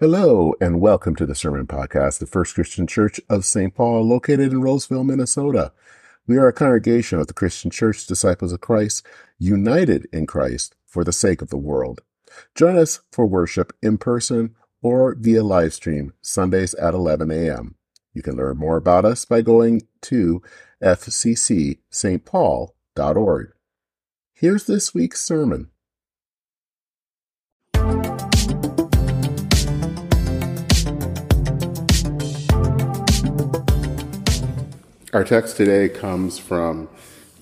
Hello, and welcome to the Sermon Podcast, the First Christian Church of St. Paul, located in Roseville, Minnesota. We are a congregation of the Christian Church, disciples of Christ, united in Christ for the sake of the world. Join us for worship in person or via live stream Sundays at 11 a.m. You can learn more about us by going to fccstpaul.org. Here's this week's sermon. Our text today comes from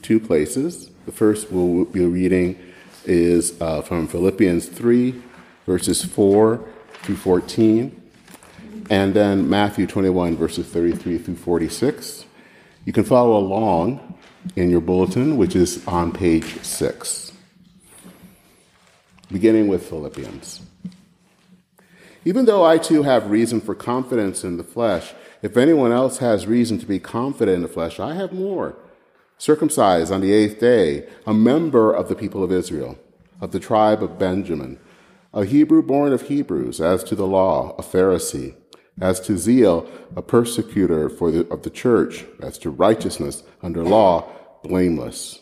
two places. The first we'll be reading is uh, from Philippians 3, verses 4 through 14, and then Matthew 21, verses 33 through 46. You can follow along in your bulletin, which is on page 6. Beginning with Philippians. Even though I too have reason for confidence in the flesh, if anyone else has reason to be confident in the flesh, I have more. Circumcised on the eighth day, a member of the people of Israel, of the tribe of Benjamin, a Hebrew born of Hebrews, as to the law, a Pharisee, as to zeal, a persecutor for the, of the church, as to righteousness under law, blameless.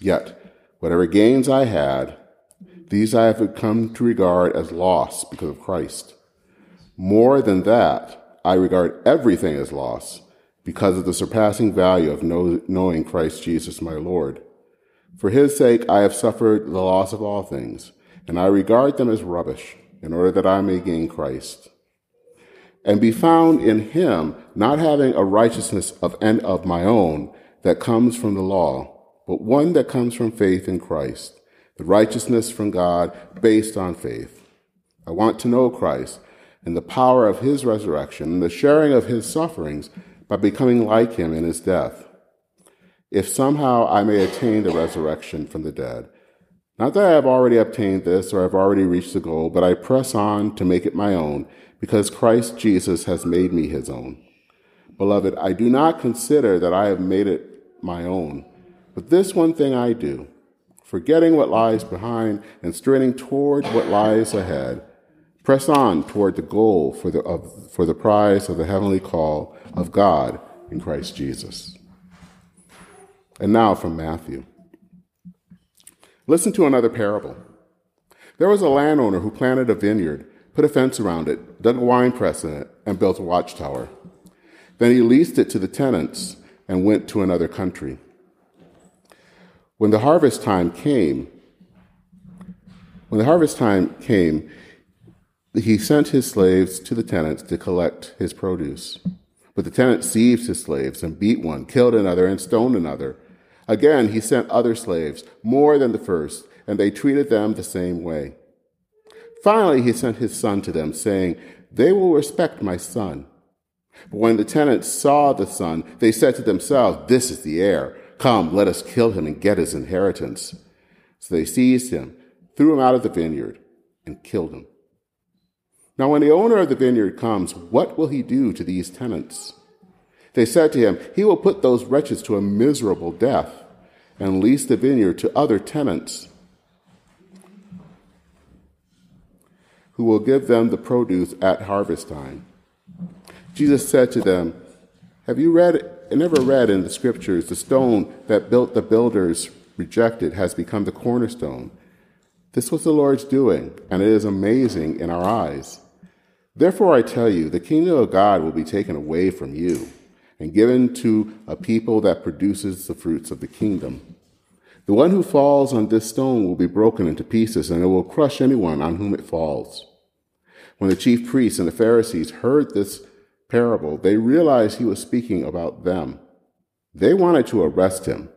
Yet, whatever gains I had, these I have come to regard as loss because of Christ. More than that, I regard everything as loss because of the surpassing value of know, knowing Christ Jesus my Lord. For his sake I have suffered the loss of all things, and I regard them as rubbish, in order that I may gain Christ. And be found in him, not having a righteousness of and of my own that comes from the law, but one that comes from faith in Christ, the righteousness from God based on faith. I want to know Christ and the power of his resurrection and the sharing of his sufferings by becoming like him in his death, if somehow I may attain the resurrection from the dead. Not that I have already obtained this or have already reached the goal, but I press on to make it my own, because Christ Jesus has made me his own. Beloved, I do not consider that I have made it my own, but this one thing I do, forgetting what lies behind and straining toward what lies ahead. Press on toward the goal for the, of, for the prize of the heavenly call of God in Christ Jesus. And now from Matthew. Listen to another parable. There was a landowner who planted a vineyard, put a fence around it, dug a wine press in it, and built a watchtower. Then he leased it to the tenants and went to another country. When the harvest time came, when the harvest time came, he sent his slaves to the tenants to collect his produce. But the tenant seized his slaves and beat one, killed another, and stoned another. Again, he sent other slaves, more than the first, and they treated them the same way. Finally, he sent his son to them, saying, They will respect my son. But when the tenants saw the son, they said to themselves, This is the heir. Come, let us kill him and get his inheritance. So they seized him, threw him out of the vineyard, and killed him. Now, when the owner of the vineyard comes, what will he do to these tenants? They said to him, He will put those wretches to a miserable death and lease the vineyard to other tenants who will give them the produce at harvest time. Jesus said to them, Have you read and never read in the scriptures the stone that built the builders rejected has become the cornerstone? This was the Lord's doing, and it is amazing in our eyes. Therefore, I tell you, the kingdom of God will be taken away from you and given to a people that produces the fruits of the kingdom. The one who falls on this stone will be broken into pieces, and it will crush anyone on whom it falls. When the chief priests and the Pharisees heard this parable, they realized he was speaking about them. They wanted to arrest him,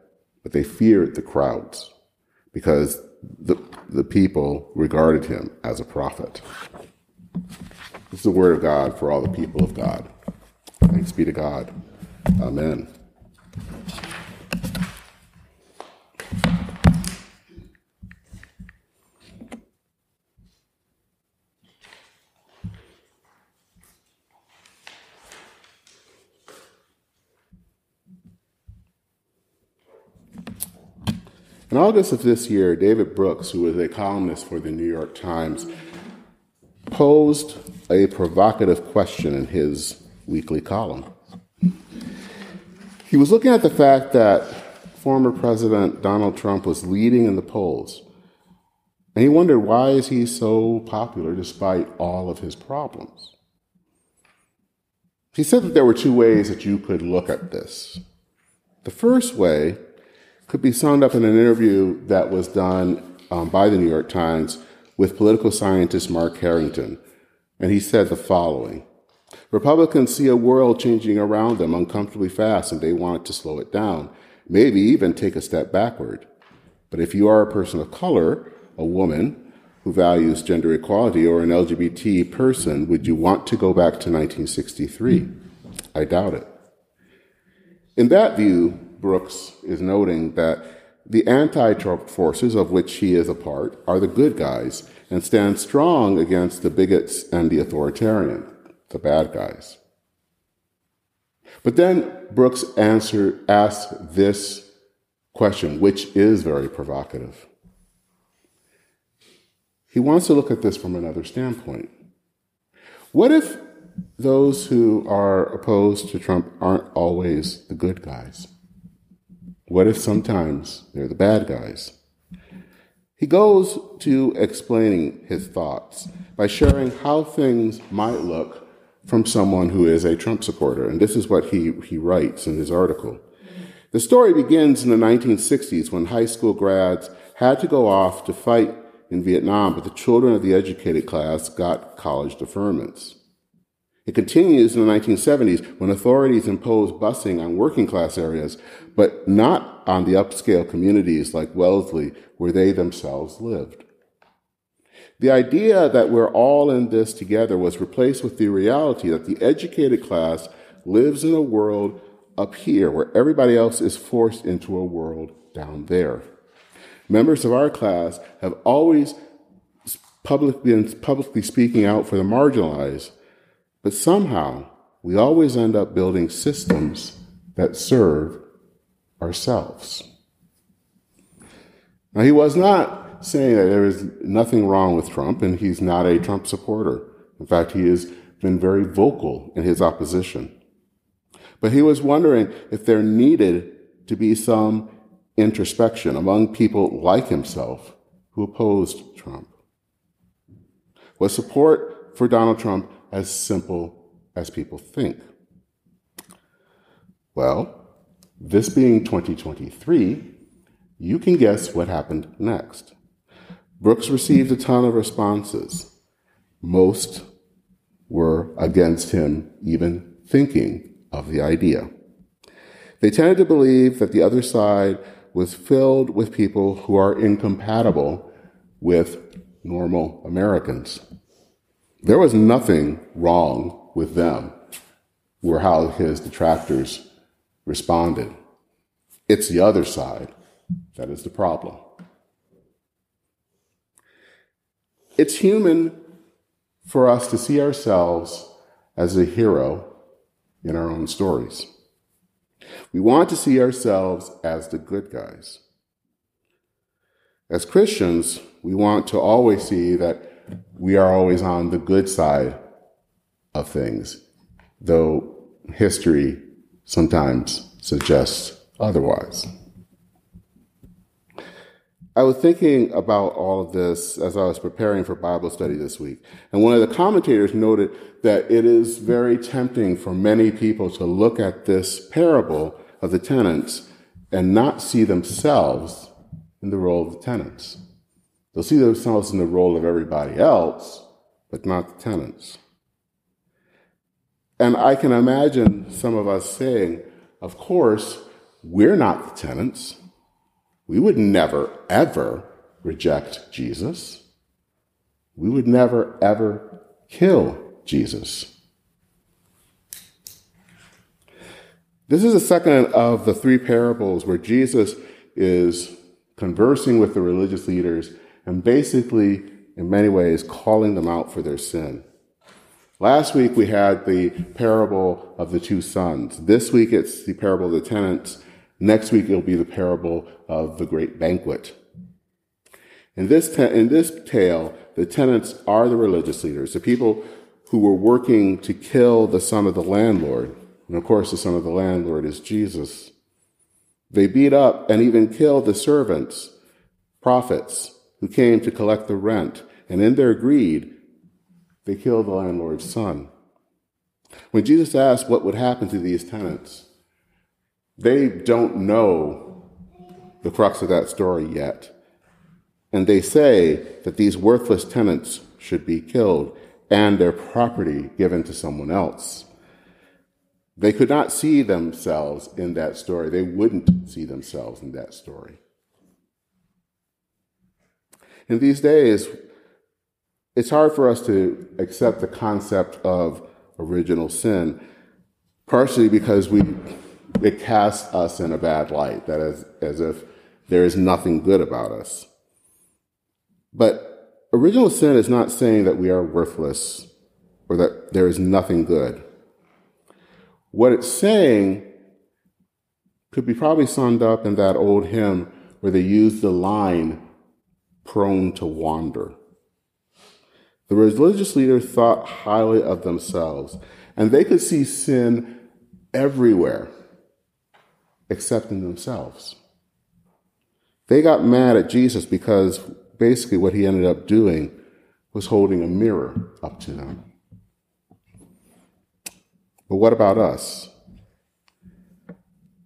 but they feared the crowds because the, the people regarded him as a prophet. This is the word of God for all the people of God. Thanks be to God. Amen. In August of this year, David Brooks, who was a columnist for the New York Times, posed a provocative question in his weekly column. He was looking at the fact that former President Donald Trump was leading in the polls. And he wondered why is he so popular despite all of his problems? He said that there were two ways that you could look at this. The first way could be summed up in an interview that was done um, by the New York Times with political scientist Marc Hetherington. And he said the following Republicans see a world changing around them uncomfortably fast and they want to slow it down, maybe even take a step backward. But if you are a person of color, a woman who values gender equality, or an LGBT person, would you want to go back to 1963? I doubt it. In that view, Brooks is noting that the anti Trump forces, of which he is a part, are the good guys and stand strong against the bigots and the authoritarian the bad guys. But then Brooks answered, asked this question, which is very provocative. He wants to look at this from another standpoint. What if those who are opposed to Trump aren't always the good guys? What if sometimes they're the bad guys? He goes to explaining his thoughts by sharing how things might look from someone who is a Trump supporter. And this is what he, he writes in his article. The story begins in the 1960s when high school grads had to go off to fight in Vietnam, but the children of the educated class got college deferments. It continues in the 1970s when authorities imposed busing on working class areas, but not on the upscale communities like Wellesley, where they themselves lived. The idea that we're all in this together was replaced with the reality that the educated class lives in a world up here where everybody else is forced into a world down there. Members of our class have always public, been publicly speaking out for the marginalized, but somehow we always end up building systems that serve ourselves. Now, he was not saying that there is nothing wrong with Trump and he's not a Trump supporter. In fact, he has been very vocal in his opposition. But he was wondering if there needed to be some introspection among people like himself who opposed Trump. Was support for Donald Trump as simple as people think? Well, this being 2023, you can guess what happened next. Brooks received a ton of responses. Most were against him even thinking of the idea. They tended to believe that the other side was filled with people who are incompatible with normal Americans. There was nothing wrong with them, were how his detractors responded. It's the other side that is the problem. It's human for us to see ourselves as a hero in our own stories. We want to see ourselves as the good guys. As Christians, we want to always see that we are always on the good side of things, though history sometimes suggests otherwise. I was thinking about all of this as I was preparing for Bible study this week. And one of the commentators noted that it is very tempting for many people to look at this parable of the tenants and not see themselves in the role of the tenants. They'll see themselves in the role of everybody else, but not the tenants. And I can imagine some of us saying, of course, we're not the tenants we would never, ever reject Jesus. We would never, ever kill Jesus. This is the second of the three parables where Jesus is conversing with the religious leaders and basically, in many ways, calling them out for their sin. Last week we had the parable of the two sons. This week it's the parable of the tenants. Next week, it'll be the parable of the great banquet. In this, te- in this tale, the tenants are the religious leaders, the people who were working to kill the son of the landlord. And of course, the son of the landlord is Jesus. They beat up and even kill the servants, prophets, who came to collect the rent. And in their greed, they killed the landlord's son. When Jesus asked what would happen to these tenants, they don't know the crux of that story yet. And they say that these worthless tenants should be killed and their property given to someone else. They could not see themselves in that story. They wouldn't see themselves in that story. In these days, it's hard for us to accept the concept of original sin, partially because we it casts us in a bad light, that is as if there is nothing good about us. But original sin is not saying that we are worthless or that there is nothing good. What it's saying could be probably summed up in that old hymn where they use the line, prone to wander. The religious leaders thought highly of themselves, and they could see sin everywhere except in themselves. They got mad at Jesus because basically what he ended up doing was holding a mirror up to them. But what about us?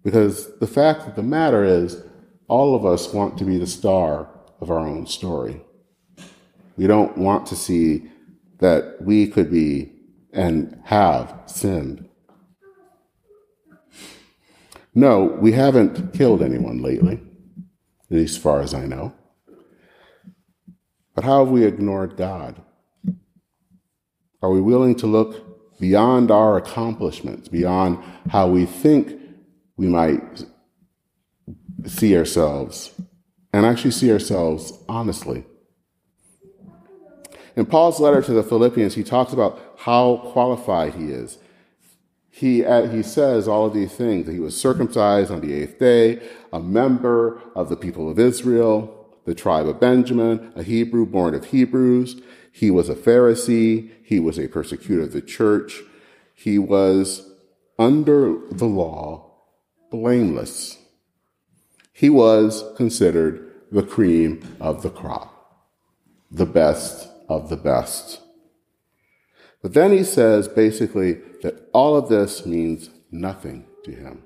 Because the fact of the matter is, all of us want to be the star of our own story. We don't want to see that we could be and have sinned. No, we haven't killed anyone lately, at least as far as I know. But how have we ignored God? Are we willing to look beyond our accomplishments, beyond how we think we might see ourselves, and actually see ourselves honestly? In Paul's letter to the Philippians, he talks about how qualified he is. He, uh, he says all of these things that he was circumcised on the eighth day, a member of the people of Israel, the tribe of Benjamin, a Hebrew born of Hebrews. He was a Pharisee. He was a persecutor of the church. He was under the law blameless. He was considered the cream of the crop, the best of the best. But then he says basically that all of this means nothing to him.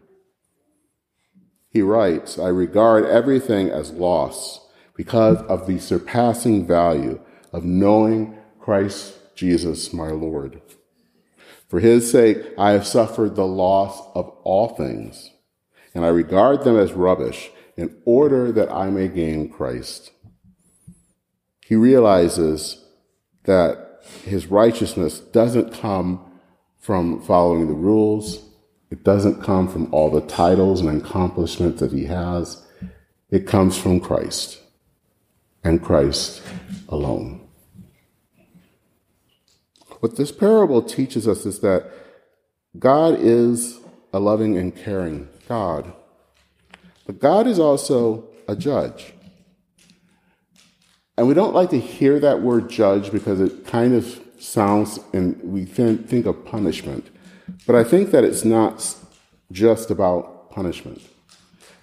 He writes, I regard everything as loss because of the surpassing value of knowing Christ Jesus, my Lord. For his sake, I have suffered the loss of all things, and I regard them as rubbish in order that I may gain Christ. He realizes that his righteousness doesn't come from following the rules. It doesn't come from all the titles and accomplishments that he has. It comes from Christ and Christ alone. What this parable teaches us is that God is a loving and caring God, but God is also a judge. And we don't like to hear that word judge because it kind of sounds, and we think of punishment. But I think that it's not just about punishment.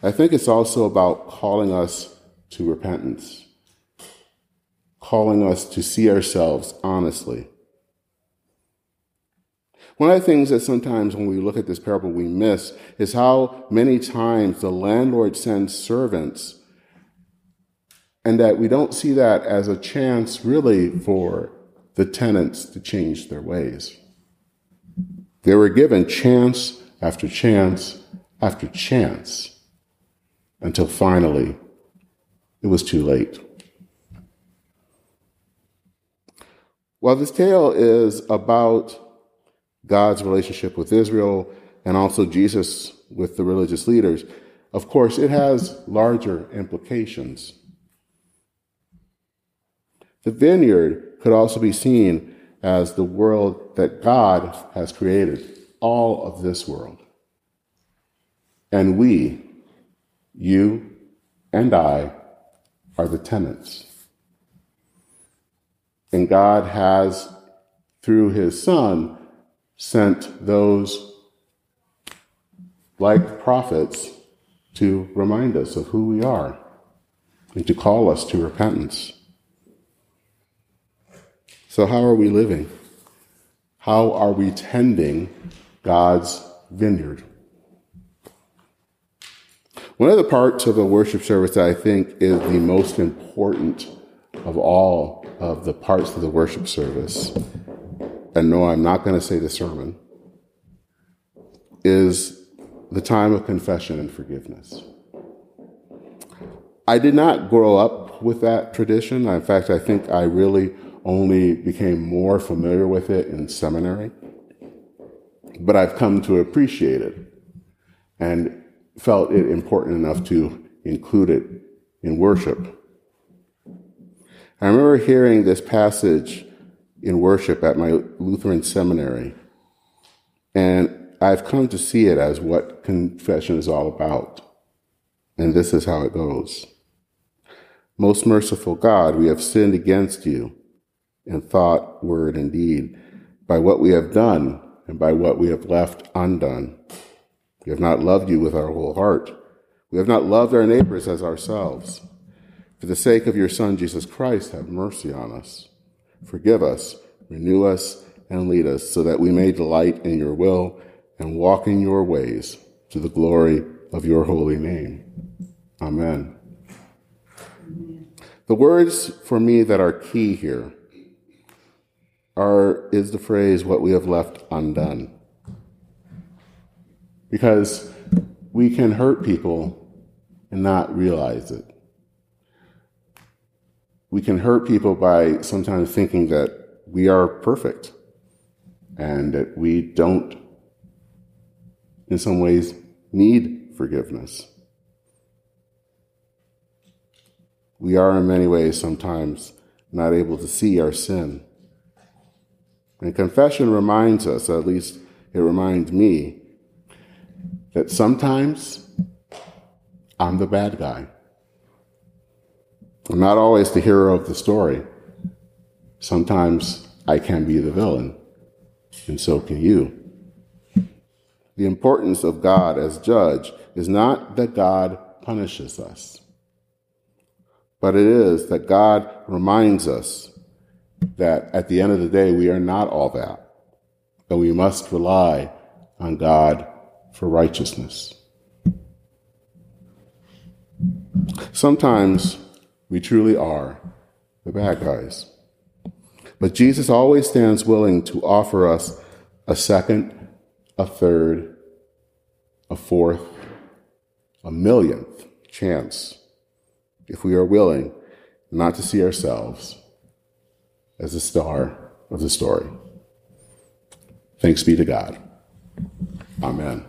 I think it's also about calling us to repentance calling us to see ourselves honestly. One of the things that sometimes when we look at this parable we miss is how many times the landlord sends servants and that we don't see that as a chance really for the tenants to change their ways. They were given chance after chance after chance until finally it was too late. Well, this tale is about God's relationship with Israel and also Jesus with the religious leaders. Of course, it has larger implications. The vineyard could also be seen as the world that God has created, all of this world. And we, you and I, are the tenants. And God has through his Son, sent those like prophets to remind us of who we are and to call us to repentance. So, how are we living? How are we tending God's vineyard? One of the parts of a worship service that I think is the most important of all of the parts of the worship service, and no, I'm not going to say the sermon, is the time of confession and forgiveness. I did not grow up with that tradition. In fact, I think I really only became more familiar with it in seminary. But I've come to appreciate it. And felt it important enough to include it in worship. I remember hearing this passage in worship at my Lutheran seminary, and I've come to see it as what confession is all about. And this is how it goes Most merciful God, we have sinned against you in thought, word, and deed, by what we have done and by what we have left undone. We have not loved you with our whole heart. We have not loved our neighbors as ourselves. For the sake of your Son, Jesus Christ, have mercy on us. Forgive us, renew us, and lead us so that we may delight in your will and walk in your ways to the glory of your holy name. Amen. The words for me that are key here are is the phrase what we have left undone because we can hurt people and not realize it. We can hurt people by sometimes thinking that we are perfect and that we don't, in some ways, need forgiveness. We are, in many ways, sometimes not able to see our sin. And confession reminds us, at least it reminds me, that sometimes I'm the bad guy. I'm not always the hero of the story. Sometimes I can be the villain, and so can you. The importance of God as judge is not that God punishes us, but it is that God reminds us that at the end of the day, we are not all that, but we must rely on God for righteousness. Sometimes we truly are the bad guys. But Jesus always stands willing to offer us a second, a third, a fourth, a millionth chance if we are willing not to see ourselves as the star of the story. Thanks be to God. Amen.